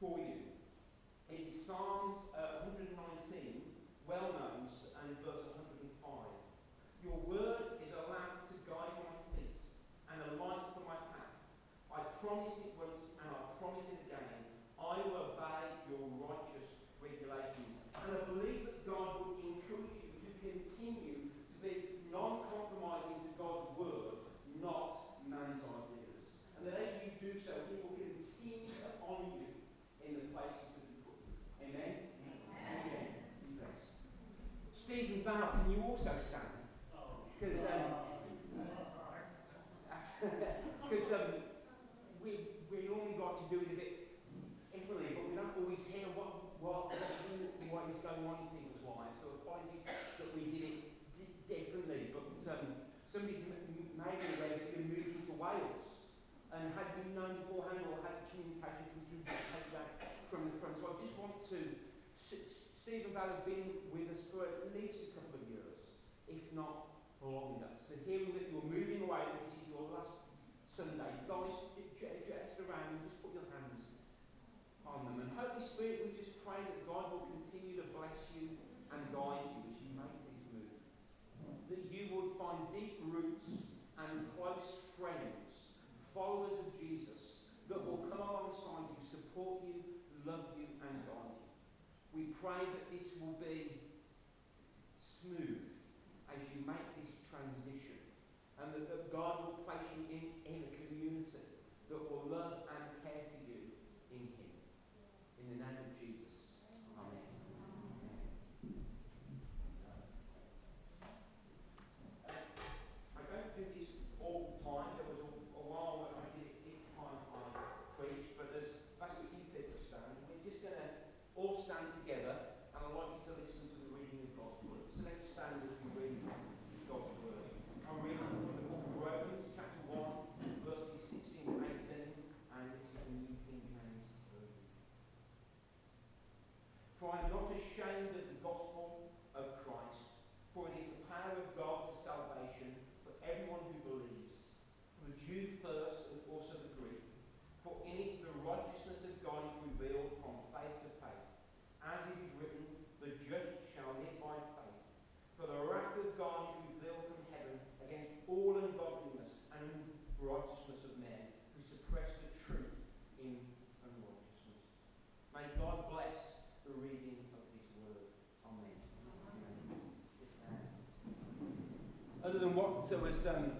for you. In Psalms uh, 119, well known, and verse 105. Your word is a lamp to guide my feet and a light for my path. I promised it once and I promise it again. I will And can you also stand? Because um, um, we we normally got to do it a bit differently, but we don't always hear what what what is going on things wise. So apologies that we did it di- differently. But um, somebody's m- made a way that moving to Wales, and had been known beforehand or had communication through from the front. So I just want to. S- Stephen Bell has been with us for at least it not longer. So here we're moving away. This is your last Sunday. Guys, just around and just put your hands on them. And Holy Spirit, we just pray that God will continue to bless you and guide you as you make this move. That you will find deep roots and close friends, followers of Jesus, that will come alongside you, support you, love you, and guide you. We pray that this will be smooth as you make this transition, and that, that God will place you in, in a community that will love require not what was um,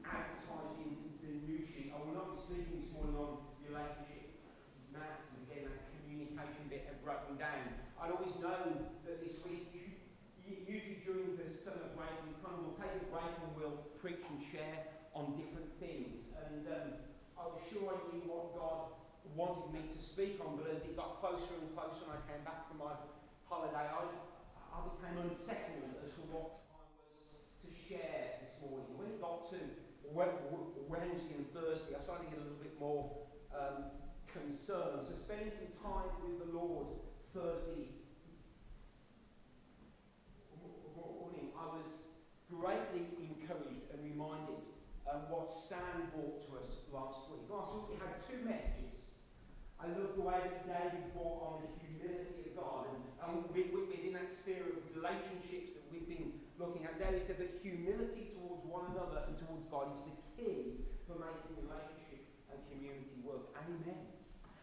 advertised in the news sheet, I will not be speaking this morning on relationship matters, again, that communication bit broken down. I'd always known that this week, usually during the summer break, we kind of will take a break and we'll preach and share on different things. And um, I was sure I knew what God wanted me to speak on, but as it got closer and closer and I came back from my holiday, I, I became unsettled as to what share this morning. When it got to Wednesday and Thursday, I started to get a little bit more um, concerned. So spending some time with the Lord Thursday morning, I was greatly encouraged and reminded um, what Stan brought to us last week. Last week we had two messages. I love the way that David brought on the humility of God and, and within that sphere of relationships that we've been looking at. David said that humility towards one another and towards God is the key for making relationship and community work. Amen.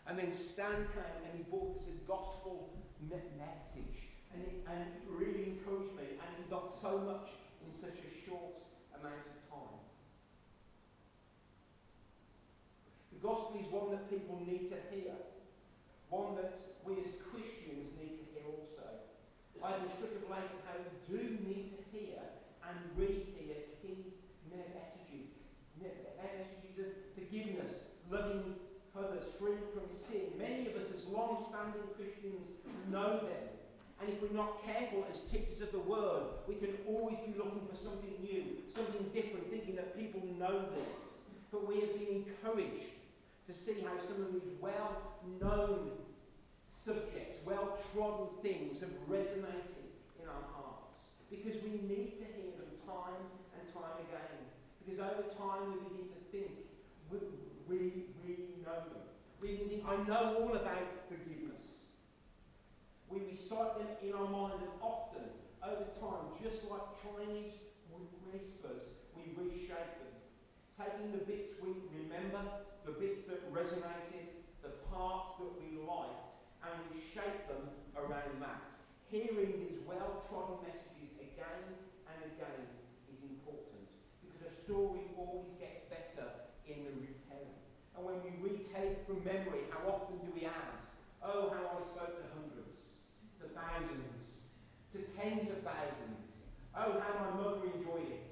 And then Stan came and he brought us a gospel message. And it, and it really encouraged me. And he got so much in such a short amount of time. The gospel is one that people need to hear. One that we as Christians need to hear also. I have struck of late how we do need to hear and rehear key messages. Messages of forgiveness, loving others, free from sin. Many of us, as long standing Christians, know them. And if we're not careful as teachers of the word, we can always be looking for something new, something different, thinking that people know this. But we have been encouraged to see how some of these well known subjects, well trodden things have resonated in our hearts. Because we need to hear them time and time again. Because over time we begin to think we, we, we know them. We think, I know all about forgiveness. We recite them in our mind and often over time, just like Chinese whispers, we reshape them. Taking the bits we remember, the bits that resonated, the parts that we liked, and we shape them around that. Hearing these well-trodden messages again and again is important because a story always gets better in the retelling. And when we it from memory, how often do we add? Oh, how I spoke to hundreds, to thousands, to tens of thousands. Oh, how my mother enjoyed it.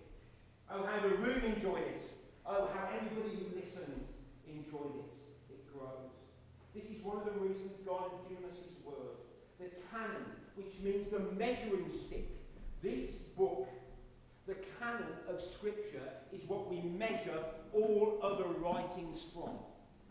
Oh, how the room enjoyed it. Oh, how everybody who listened enjoyed it. It grows. This is one of the reasons God has given us His Word. The canon, which means the measuring stick. This book, the canon of Scripture, is what we measure all other writings from.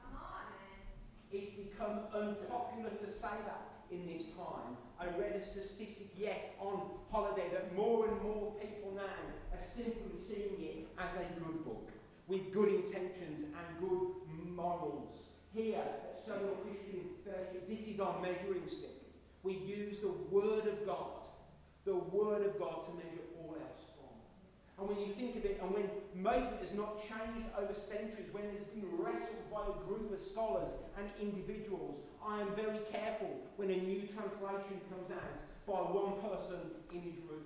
Come on, man. It's become unpopular to say that in this time. I read a statistic, yes, on holiday, that more and more people now are simply seeing it as a good book with good intentions and good morals. Here, Solar Christian Fellowship, this is our measuring stick. We use the Word of God, the Word of God to measure all else from. And when you think of it, and when most of it has not changed over centuries, when it has been wrestled by a group of scholars and individuals, I am very careful when a new translation comes out by one person in his room.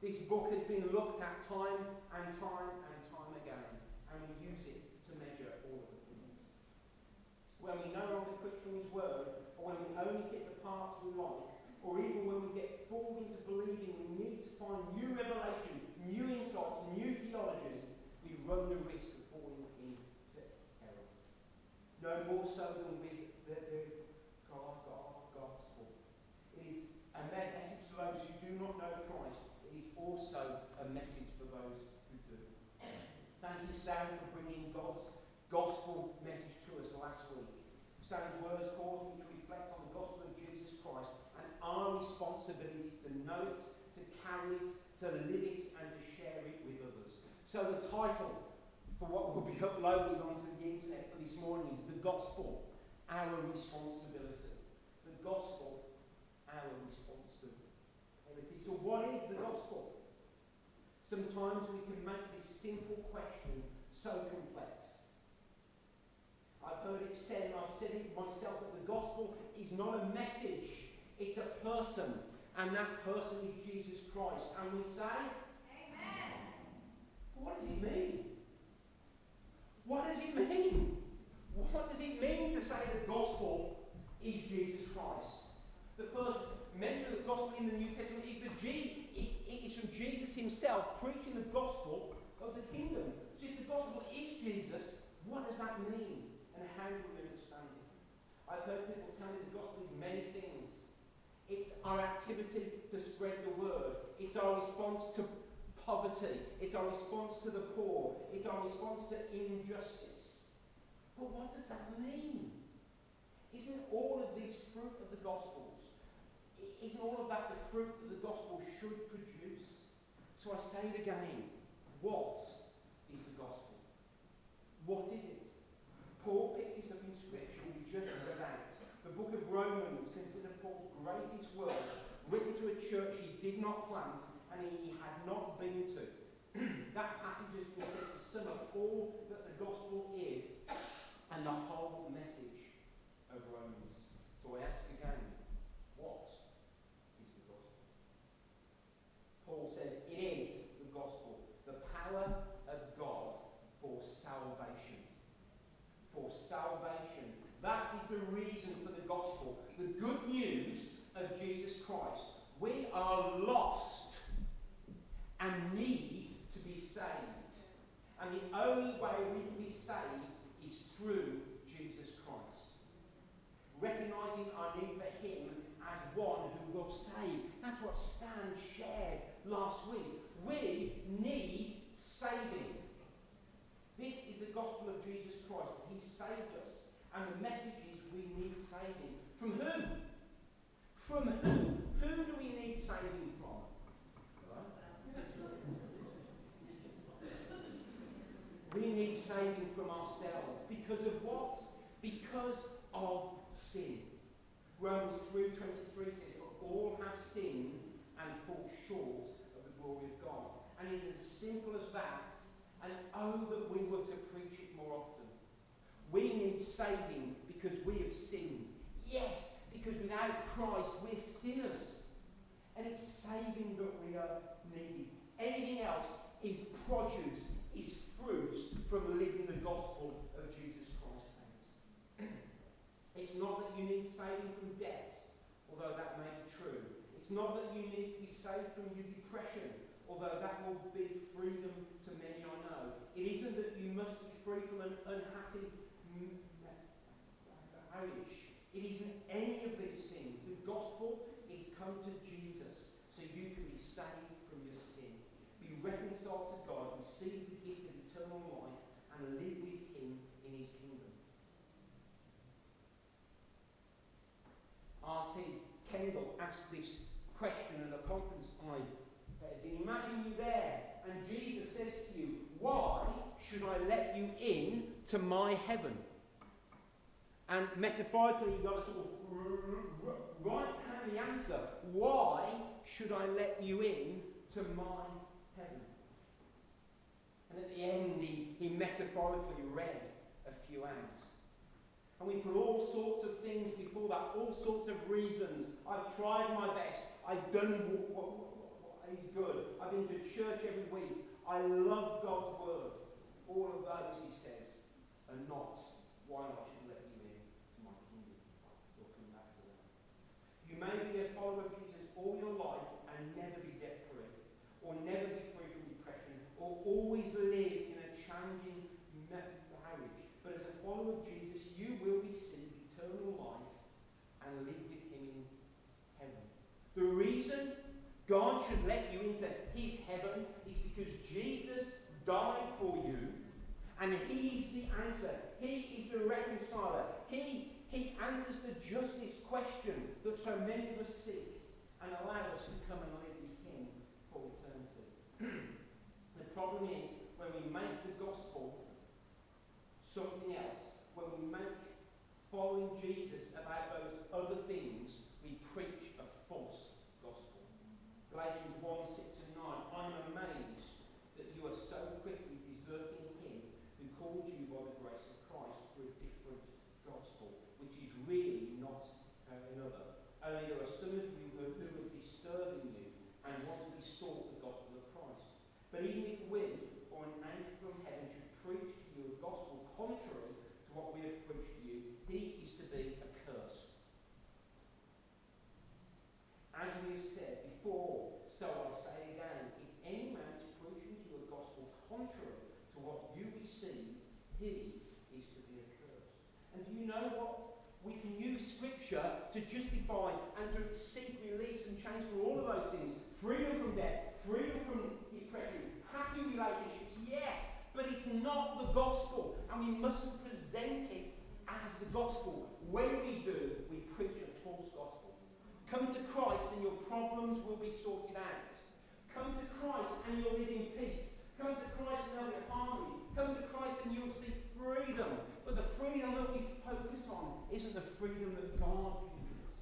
This book has been looked at time and time and time again, and we use it when we no longer preach from his word, or when we only get the parts we like, or even when we get fooled into believing we need to find new revelation, new insights, new theology, we run the risk of falling into error. No more so than with the, the God, God, gospel. It is a message to those who do not know Christ. But it is also a message for those who do. Thank you, Sam, for bringing God's gospel message to us last week. Stan's words cause me to reflect on the gospel of Jesus Christ and our responsibility to know it, to carry it, to live it, and to share it with others. So the title for what will be uploaded onto the internet for this morning is The Gospel, Our Responsibility. The Gospel, Our Responsibility. So what is the gospel? Sometimes we can make this simple question so complex. I've heard it said, and I've said it myself, that the gospel is not a message, it's a person. And that person is Jesus Christ. And we say, Amen. What does it mean? What does it mean? What does it mean to say the gospel is Jesus Christ? The first mention of the gospel in the New Testament is the G. It, it is from Jesus himself preaching the gospel of the kingdom. So if the gospel is Jesus, what does that mean? How we understand it? I've heard people tell me the gospel is many things. It's our activity to spread the word. It's our response to poverty. It's our response to the poor. It's our response to injustice. But what does that mean? Isn't all of these fruit of the Gospels, isn't all of that the fruit that the Gospel should produce? So I say it again. What is the Gospel? What is it? Paul picks it up in Scripture. We just read out. The book of Romans, considered Paul's greatest work, written to a church he did not plant and he had not been to. that passage has been to sum up all that the gospel is and the whole message of Romans. So I ask again, what is the gospel? Paul says it is the gospel, the power of God for salvation. For salvation. That is the reason for the gospel. The good news of Jesus Christ. We are lost and need to be saved. And the only way we can be saved is through Jesus Christ. Recognizing our need for Him as one who will save. That's what Stan shared last week. We need saving. This is the gospel of Jesus Christ. He saved us. And the message is we need saving. From who? From who? Who do we need saving from? We need saving from ourselves. Because of what? Because of sin. Romans 3.23 says, For all have sinned and fall short of the glory of God. And it is as simple as that. And oh, that we were to preach it more often. We need saving because we have sinned. Yes, because without Christ we're sinners. And it's saving that we are needing. Anything else is produce, is fruit from living the gospel of Jesus Christ. it's not that you need saving from debt, although that may be true. It's not that you need to be saved from your depression, although that will be freedom to many I know. It isn't that you must be free from an unhappy marriage. It isn't any of these things. The gospel is come to Jesus so you can be saved from your sin, be reconciled to God, receive the gift of eternal life, and live with Him in His kingdom. R.T. Kendall asked this question at a conference I in. Imagine you there, and Jesus says to you, Why should I let you in to my heaven? And metaphorically, you've got to sort of write down the answer. Why should I let you in to my heaven? And at the end, he, he metaphorically read a few out. And we put all sorts of things before that, all sorts of reasons. I've tried my best. I've done what, what, what, what is good. I've been to church every week. I love God's word. All of those, he says, are not why I should let you in to my kingdom. We'll come back to that. You may be a follower of Jesus all your life and never be debt free, or never be free from depression, or always live in a challenging marriage. But as a follower of Jesus, you will receive eternal life and live with him in heaven. The reason God should let you into his heaven is because Jesus died for you and he's the answer. He is the reconciler. He, he answers the justice question that so many of us seek and allow us to come and live with him for eternity. the problem is when we make the gospel something else, when we make following Jesus about those other things, we preach a false gospel. Galatians 1 6 and 9. I'm amazed that you are so quickly deserting him who called you by the grace of Christ for a different gospel, which is really not uh, another. Only there are some of you who are, the gospel of Christ. But even if we, or an angel from heaven should preach to you a gospel contrary to what we have preached to you, he is to be accursed. As we have said before, so I say again, if any man is preaching to you a gospel contrary to what you receive, he is to be accursed. And do you know what? We can use scripture to justify and to seek release and change for all of those things. Freedom from debt, freedom from depression, happy relationships, yes, but it's not the gospel. And we mustn't present it as the gospel. When we do, we preach a false gospel. Come to Christ and your problems will be sorted out. Come to Christ and you'll live in peace. Come to Christ and there'll be harmony. Come to Christ and you'll see freedom. But the freedom that we focus on isn't the freedom that God gives us.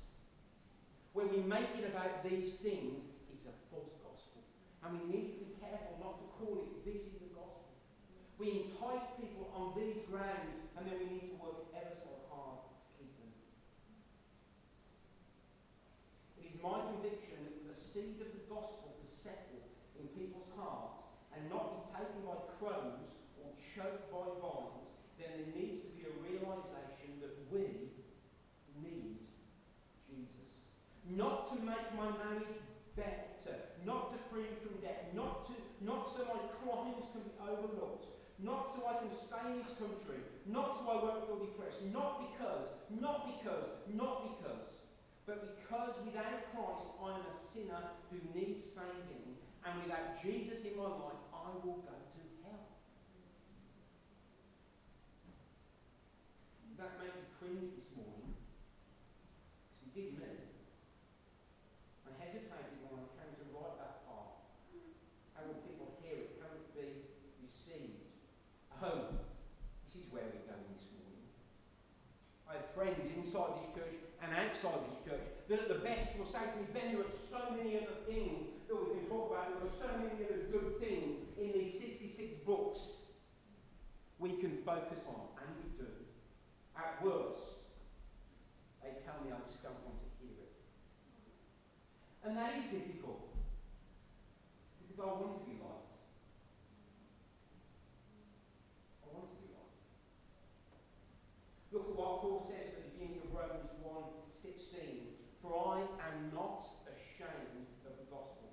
When we make it about these things, it's a false gospel. And we need to be careful not to call it this is. We entice people on these grounds and then we need to work ever so hard to keep them. It is my conviction that for the seed of the gospel to settle in people's hearts and not be taken by crows or choked by vines, then there needs to be a realization that we need Jesus. Not to make my marriage better, not to free from debt, not to not so my crimes can be overlooked, not so I can stay in this country, not so I won't feel depressed, not because, not because, not because, but because without Christ I am a sinner who needs saving, and without Jesus in my life I will go to hell. Does that make you cringe this morning? Because it did me. I hesitated when I came to write that part. How will people hear it? How will it be received? Home. This is where we're going this morning. I have friends inside this church and outside this church that at the best will say to me, Ben, there are so many other things that we can talk about. There are so many other good things in these 66 books we can focus on, and we do. At worst, they tell me I just don't want to hear it. And that is difficult. Because I want to be liked. I want to be liked. Look at what Paul says at the beginning of Romans 1 16. For I am not ashamed of the gospel.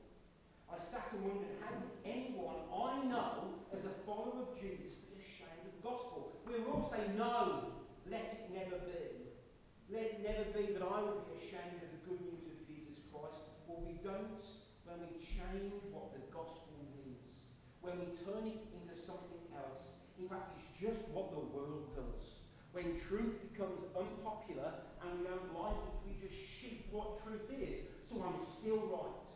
I sat and wondered how would anyone I know as a follower of Jesus be ashamed of the gospel? We will all say, No, let it never be. Let it never be that I would be ashamed of the good news of Jesus Christ. Well, we don't when we change what the gospel means. When we turn it into something else. In fact, it's just what the world does. When truth becomes unpopular and we don't like it, we just shift what truth is. So I'm still right.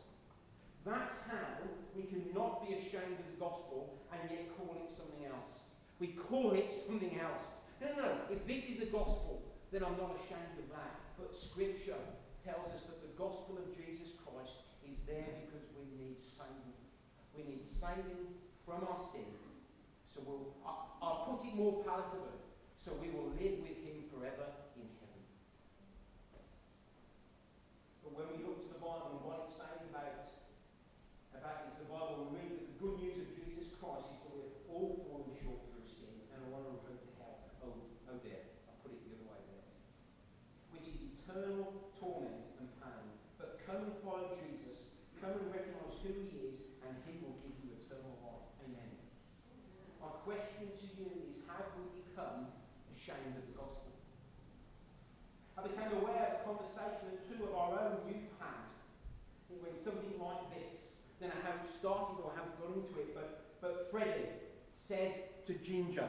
That's how we cannot be ashamed of the gospel and yet call it something else. We call it something else. No, no, no. If this is the gospel, then I'm not ashamed of that. But Scripture tells us that the gospel of Jesus there because we need saving. We need saving from our sin. So we'll, I'll, I'll put it more palatable. So we will live with him forever in heaven. But when we look to the Bible and what it says about, about this, the Bible, we read that the good news of Jesus Christ is that we're all fallen short through sin and are on a road to hell. Oh, oh dear, I put it the other way there. Which is eternal torment and pain. But come and follow Jesus. Come and recognize who he is, and he will give you eternal life. Amen. My question to you is, how have we become ashamed of the gospel? I became aware of a conversation that two of our own youth had when something like this. Then I haven't started or haven't got into it, but, but Freddie said to Ginger,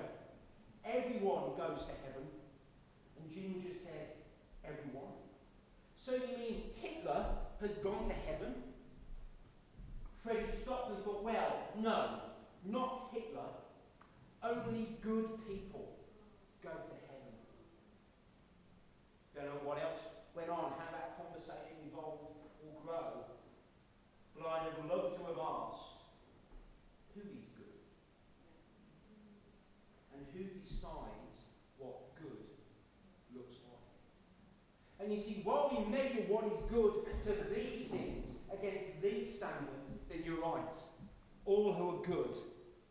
Everyone goes to heaven. And Ginger said, Everyone. So you mean Hitler has gone to heaven? Freddie stopped and thought, well, no, not Hitler. Only good people go to heaven. Don't know what else went on, how that conversation evolved or grow. But I'd have loved to have asked, who is good? And who decides what good looks like? And you see, while we measure what is good to these things against these standards, you're right. All who are good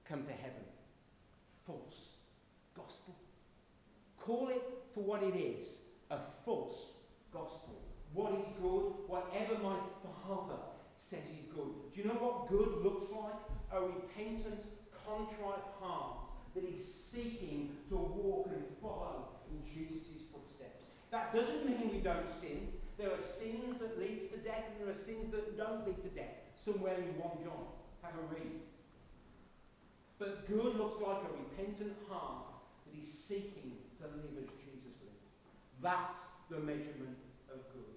come to heaven. False gospel. Call it for what it is a false gospel. What is good, whatever my Father says is good. Do you know what good looks like? A repentant, contrite heart that is seeking to walk and follow in Jesus' footsteps. That doesn't mean we don't sin. There are sins that lead to death and there are sins that don't lead to death. Somewhere in 1 John. Have a read. But good looks like a repentant heart that is seeking to live as Jesus lived. That's the measurement of good.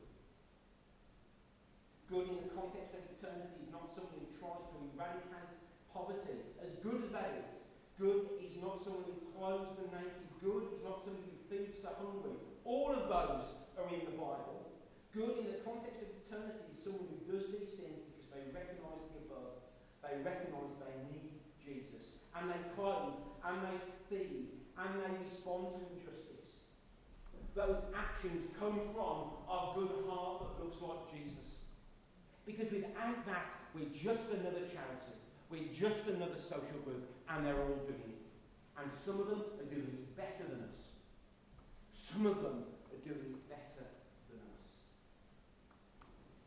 Good in the context of eternity is not someone who tries to eradicate poverty, as good as that is. Good is not someone who clothes the naked. Good is not someone who feeds the hungry. All of those are in the Bible. Good in the context of eternity is someone who does these things they recognise the above. They recognise they need Jesus. And they clothe, and they feed, and they respond to injustice. Those actions come from a good heart that looks like Jesus. Because without that, we're just another charity. We're just another social group, and they're all doing it. And some of them are doing it better than us. Some of them are doing it better than us.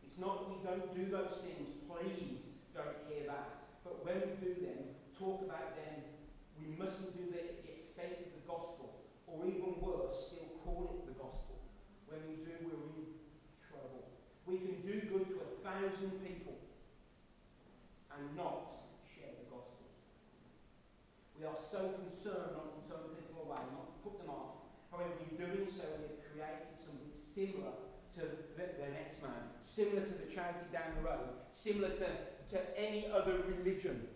It's not we don't do those things. Please don't hear that. But when we do them, talk about them, we mustn't do them at the expense of the gospel. Or even worse, still call it the gospel. When we do, we're in trouble. We can do good to a thousand people and not share the gospel. We are so concerned not to turn people away, not to put them off. However, in doing so, we have created something similar to the, the next man, similar to the charity down the road, similar to, to any other religion.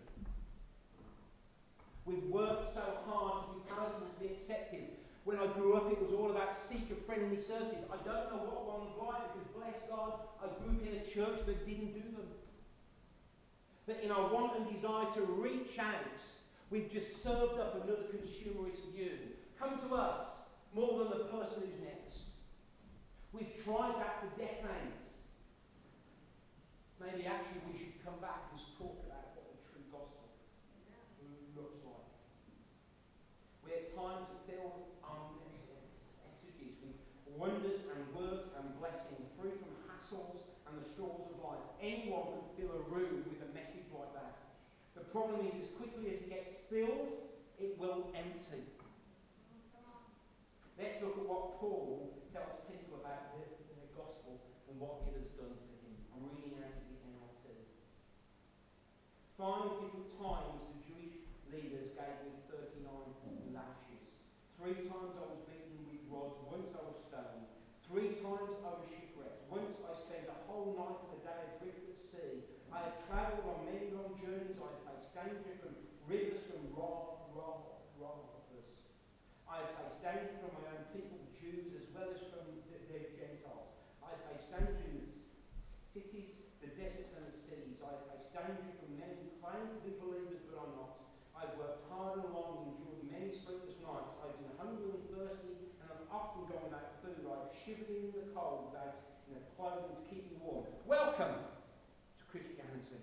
We've worked so hard to be palatable, to be accepted. When I grew up, it was all about seeker-friendly services. I don't know what one's like because, bless God, I grew up in a church that didn't do them. But in our want and desire to reach out, we've just served up another consumerist view. Come to us more than the person who's next. We've tried that for decades. Maybe actually we should come back and talk about what the true gospel looks like. We at times filled unlimited exergies with wonders and works and blessing, free from hassles and the straws of life. Anyone can fill a room with a message like that. The problem is, as quickly as it gets filled, it will empty. Let's look at what Paul tells people about the, the gospel and what it has done for him. I'm reading out of the NLT. Five different times the Jewish leaders gave me 39 lashes. Three times I was beaten with rods. Once I was stoned. Three times I was shipwrecked. Once I spent a whole night and a day adrift at sea. I have travelled on many long journeys. I have faced danger from rivers, from rob, rob, robbers. I have faced danger from my own people, the Jews, as well as from the, the Gentiles. I have faced danger in the cities, the deserts and the seas. I have faced danger claim to be believers but are not. I've worked hard and long, endured many sleepless nights. I've been hungry and thirsty, and I've often gone without like shivering in the cold without you know, clothing to keep you warm. Welcome to Christianity.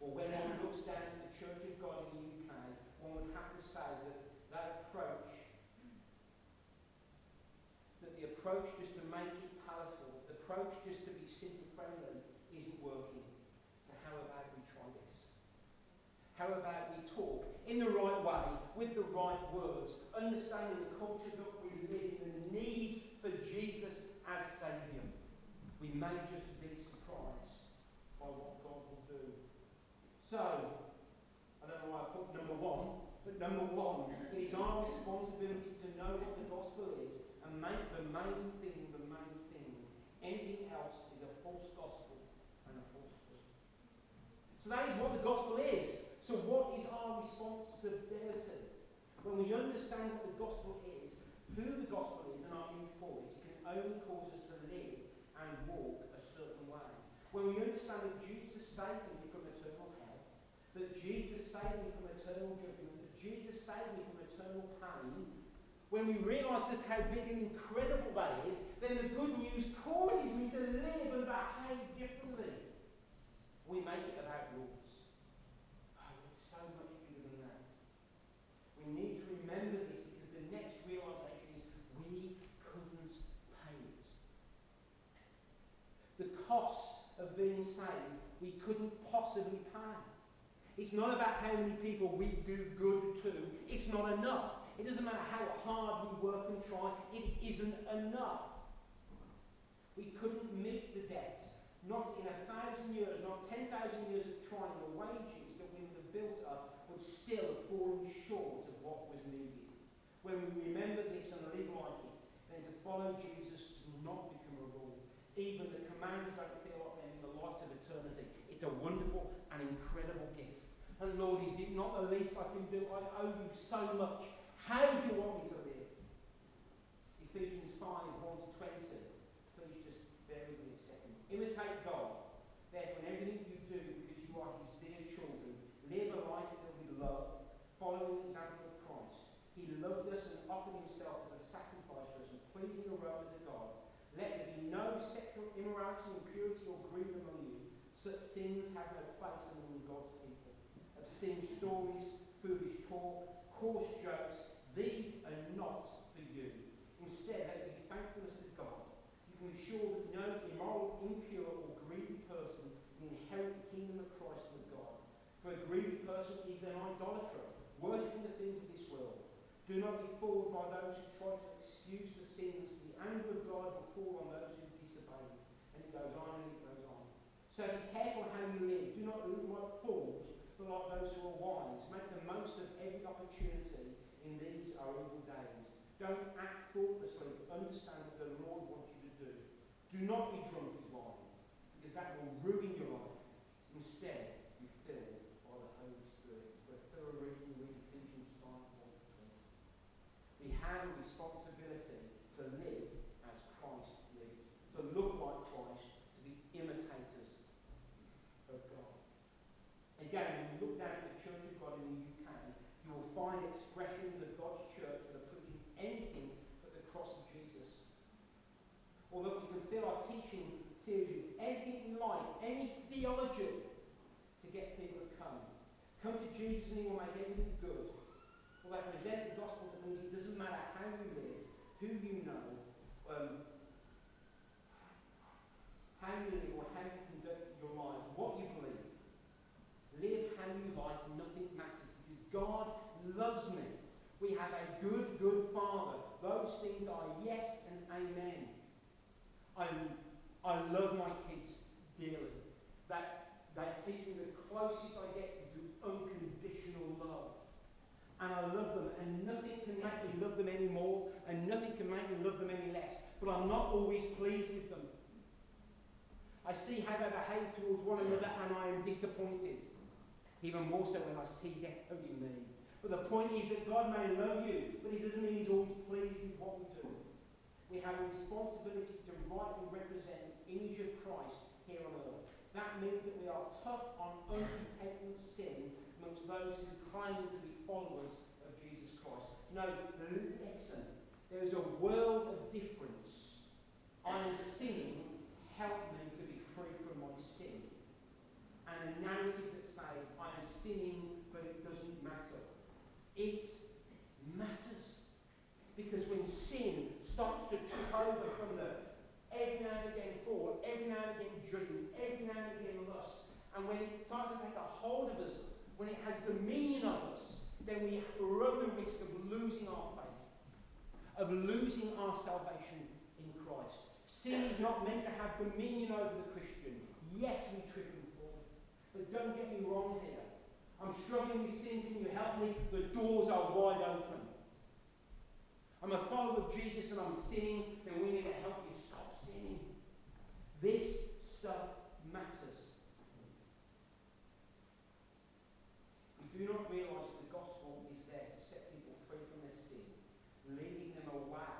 or when one looks down at the Church of God in the UK, one would have to say that that approach, that the approach just to make it palatable, the approach just to be simple friendly, isn't working. So how about we try this? How about we talk in the right way, with the right words, understanding the culture that we live in and the need for Jesus as Saviour. We may just be surprised by what God will do. So, I don't know why I put number one, but number one, it is our responsibility to know what the gospel is and make the main thing the main thing. Anything else is a false gospel and a false. So that is what the gospel is. So what is our responsibility? When we understand what the gospel is, who the gospel is and our need for it, it can only cause us to live and walk a certain way. When we understand that Jesus saved me from eternal hell, that Jesus saved me from eternal judgment, that Jesus saved me from eternal pain, when we realise just how big and incredible that is, then the good news causes me to live and behave differently. We make it about rules. Remember this because the next realization is we couldn't pay it. The cost of being saved, we couldn't possibly pay. It's not about how many people we do good to. It's not enough. It doesn't matter how hard we work and try, it isn't enough. We couldn't meet the debt, not in a thousand years, not ten thousand years of trying. The wages that we would have built up would still have fallen short what was needed. When we remember this and live like it, then to follow Jesus does not become a rule. Even the commands don't feel like them in the light of eternity. It's a wonderful and incredible gift. And Lord, is it not the least I can do? I owe you so much. How do you want me to live? Ephesians 5 1 to 20. Please just bear with me a second. Imitate God. Therefore, in everything you do, because you are his dear children, live a life filled with love, following the example. Us and offered himself as a sacrifice for us, a pleasing aroma to God. Let there be no sexual immorality, impurity, or greed among you. Such sins have no place among God's people. Obscene stories, foolish talk, coarse jokes, these are not for you. Instead, let there be thankfulness to God. You can be sure that no immoral, impure, or greedy person can inherit the kingdom of Christ with God. For a greedy person is an idolater, worshipping the things of this world. Do not be fooled by those who try to excuse the sins. The anger of God will fall on those who disobey. him. And it goes on and it goes on. So be careful how you live. Do not live like fools, but like those who are wise. Make the most of every opportunity in these our evil days. Don't act thoughtlessly, but understand what the Lord wants you to do. Do not be drunk with wine, because that will ruin your life. Instead, be filled by the Holy Spirit. For a thorough reading, read Ephesians 5 1 We have a responsibility to live as Christ lived, to look like Christ, to be imitators of God. Again, when you look down at the Church of God in the UK, you will find expressions of God's church that are preaching anything but the cross of Jesus. Although we can fill our teaching series with anything we like, any theology, to get people to come. Come to Jesus and he will make everything good. Well, they present the gospel that means it doesn't matter how you live, who you know, um, how you live or how you conduct your lives, what you believe. Live how you like, nothing matters because God loves me. We have a good, good Father. Those things are yes and amen. I, I love my kids dearly. That they teach me the closest I get to unconditional love. And I love them, and nothing can make me love them any more, and nothing can make me love them any less. But I'm not always pleased with them. I see how they behave towards one another, and I am disappointed. Even more so when I see their holy me. But the point is that God may love you, but He doesn't mean He's always pleased with what we do. We have a responsibility to rightly represent the image of Christ here on earth. That means that we are tough on unrepentant sin amongst those who claim to be followers of Jesus Christ. No, listen. There is a world of difference. I am sinning. Help me to be free from my sin. And a narrative that says I am sinning, but it doesn't matter. It matters. Because when sin starts to trip over from the every now and again fall, every now and again judgment, every now and again lust, and when it starts to take a hold of us, when it has dominion of us, then we run the risk of losing our faith, of losing our salvation in Christ. Sin is not meant to have dominion over the Christian. Yes, we trip and fall. But don't get me wrong here. I'm struggling with sin. Can you help me? The doors are wide open. I'm a follower of Jesus and I'm sinning, then we need to help you stop sinning. This stuff matters. We do not realise that the gospel is there to set people free from their sin, leading them away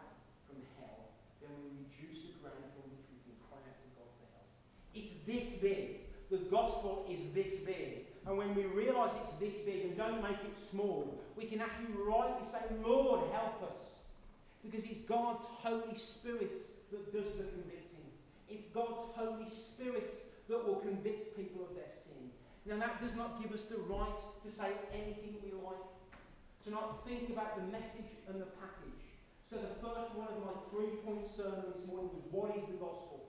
from hell, then we reduce the ground from which we can cry out to God for help. It's this big. The gospel is this big. And when we realise it's this big and don't make it small, we can actually rightly say, Lord, help us. Because it's God's Holy Spirit that does the convicting. It's God's Holy Spirit that will convict people of their sin. Now, that does not give us the right to say anything we like, to not think about the message and the package. So, the first one of my three point sermon this morning was what is the gospel?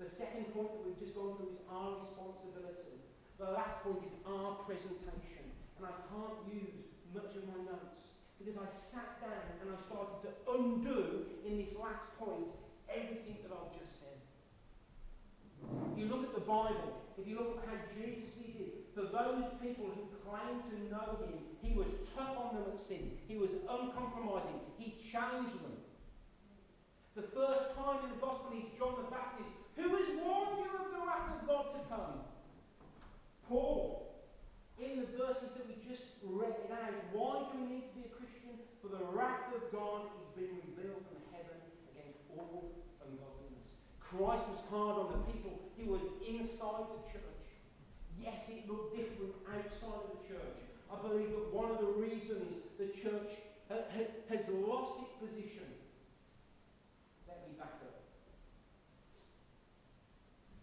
The second second point that we've just gone through is our responsibility. The last point is our presentation. And I can't use much of my notes because I sat down and I started to undo in this last point everything that I've just said. You look at the Bible, if you look at how Jesus did, it, for those people who claim to know him, he was tough on them at sin. He was uncompromising. He challenged them. The first time in the Gospel is John the Baptist, who has warned you of the wrath of God to come. Paul, in the verses that we just read out, why do we need to be a Christian? For the wrath of God is being revealed from heaven against all ungodliness. Christ was hard on the people. He was inside the church. Yes, it looked different outside of the church. I believe that one of the reasons the church has lost its position. Let me back up.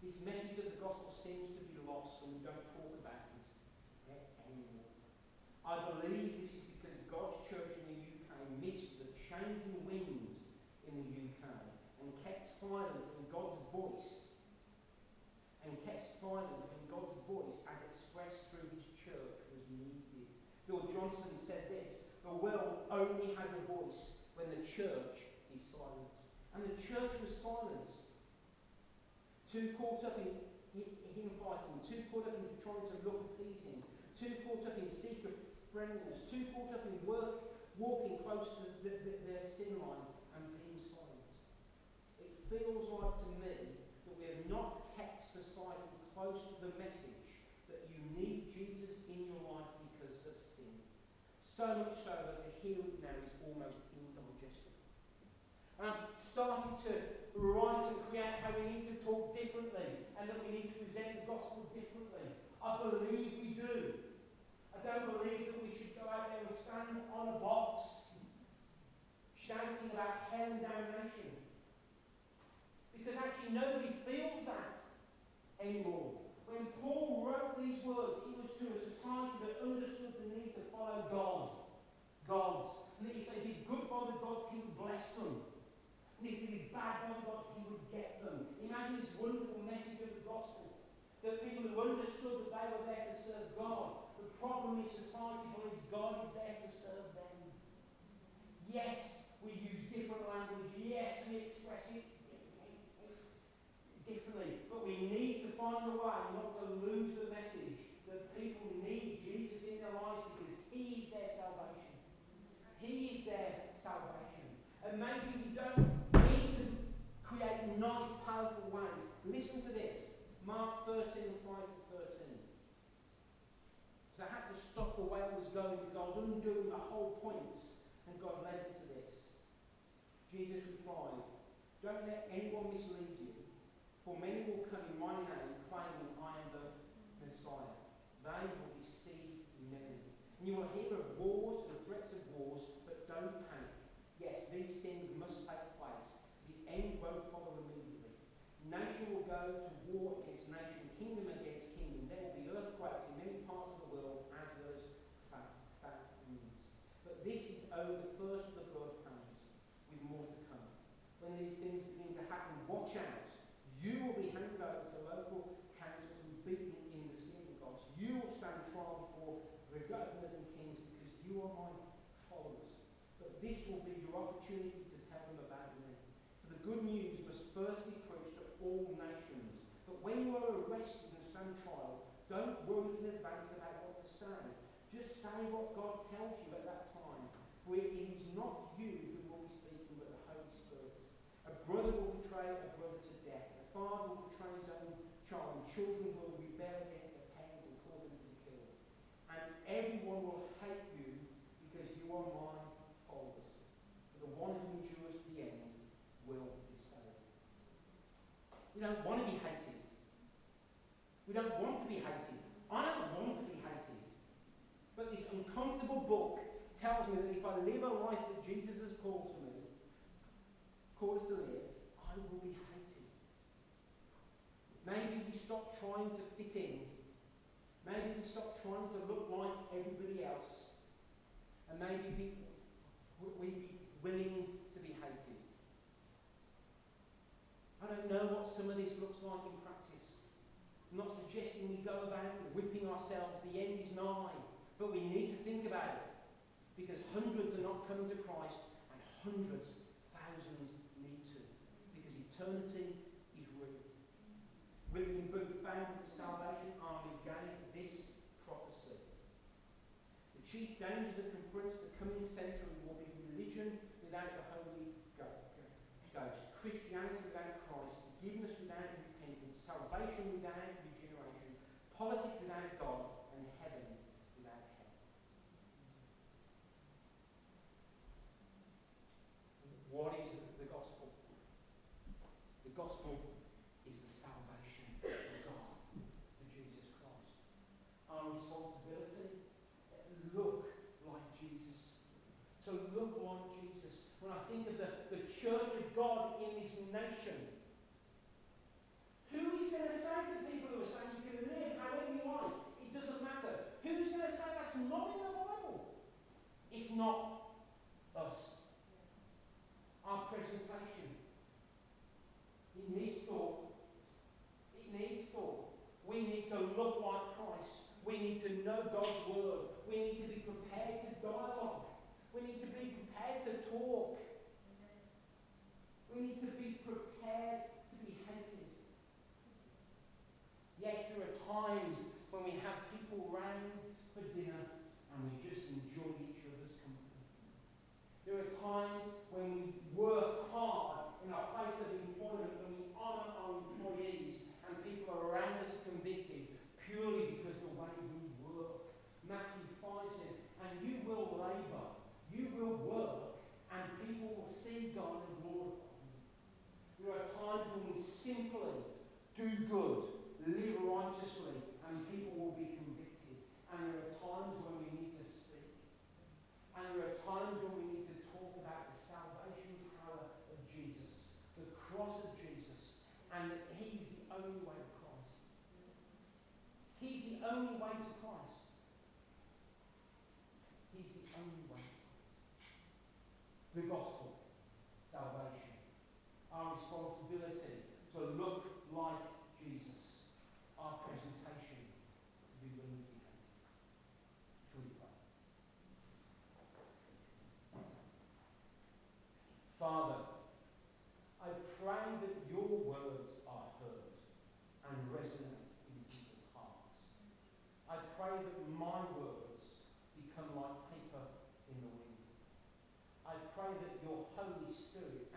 This message of the gospel seems to be lost and we don't talk about it anymore. I believe this is because God's church in the UK missed the changing wind in the UK and kept silent when God's voice and kept silent when God's voice as expressed through his church was needed. Bill Johnson said this, the world only has a voice when the church is silent. And the church was silent. Too caught up in him fighting, too caught up in trying to look appeasing, too caught up in secret friendliness, too caught up in work, walking close to the, the, their sin line and being silent. It feels like to me that we have not kept society close to the message that you need Jesus in your life because of sin. So much so that to hear it now is almost indigestible. And I've started to write and create how we need to talk differently and that we need to present the gospel differently. I believe we do. I don't believe that we should go out there and stand on a box shouting about hell and damnation. Because actually nobody feels that anymore. When Paul wrote these words, he was to a society that understood the need to follow God. Gods. And that if they did good by the gods, he would bless them. And if they did bad by the gods, he would get them. Imagine this wonderful message of the gospel. That people who understood that they were there to serve God. The problem is society believes God is there to serve them. Yes, we use different language. Yes, we express it differently. But we need to find a way not to lose the message that people need Jesus in their lives because He is their salvation. He is their salvation. And maybe we don't need to create nice, powerful ways. Listen to this. Mark 13, 5 to 13. I had to stop the way I was going because I was undoing the whole point and God led me to this. Jesus replied, Don't let anyone mislead you, for many will come in my name claiming I am the Messiah. They will deceive many. And you will hear of wars and threats of wars, but don't panic. Yes, these things must take place. The end won't follow immediately. Nation will go to war against nation, kingdom against kingdom. There will be earthquakes in many parts of the world as well as famines. But this is only the first of the blood comes, with more to come. When these things begin to happen, watch out. You will be handed over to local councils and beaten in the synagogues. You will stand trial before the governors and kings because you are my followers. But this will be your opportunity to tell them about me. For the good news must first be preached to all nations. But when arrested and stand trial, don't worry in advance about what to say. Just say what God tells you at that time. For it is not you who will be speaking, but the Holy Spirit. A brother will betray a brother to death. A father will betray his own child. Children will rebel against their parents and cause them to be killed. And everyone will hate you because you are my followers. But the one who endures the end will be saved. You don't want to be hated. Don't want to be hated. I don't want to be hated. But this uncomfortable book tells me that if I live a life that Jesus has called for me, called us to live, I will be hated. Maybe we stop trying to fit in. Maybe we stop trying to look like everybody else. And maybe we, we be willing to be hated. I don't know what some of this looks like in practice. Not suggesting we go about whipping ourselves, the end is nigh, but we need to think about it. Because hundreds are not coming to Christ, and hundreds, thousands need to. Because eternity is real. William Booth found that the Salvation Army gave this prophecy. The chief danger that confronts the coming century will be religion without the Holy Ghost, Christianity without Christ, forgiveness without repentance, salvation without regeneration, politics without God, and heaven without hell. What is the, gospel? The gospel is the salvation of God through Jesus Christ. Our responsibility to look like Jesus. To look like Jesus. When I think of the, the church of God in this nation, who is going to say to people who are saying you can live however you like? It doesn't matter. Who's going to say that's not in the Bible? If not us. Our presentation. It needs thought. It needs thought. We need to look like Christ. We need to know God's word. We need to be prepared to dialogue. We need to be prepared to talk. We need to be prepared to be hated. Yes, there are times when we have people round for dinner and we just enjoy each other's company. There are times when we work hard in our place of employment, when we honour our employees and people around us convicted purely because of the way we work. Matthew 5 says, and you will labour, you will work, and people will see God and glorify Him. There are times when we simply do good, live righteously, and people will be convicted. And there are times when we need to speak. And there are times when we need to talk about the salvation power of Jesus, the cross of Jesus, and that He's the only way. He's the only way to Christ. He's the only way. The gospel, salvation. Our responsibility to look like Jesus. Our presentation to be willing to be hated. Shall we pray? Father, I pray that your words are heard and resonate in people's hearts. I pray that my words become like paper in the wind. I pray that your Holy Spirit, as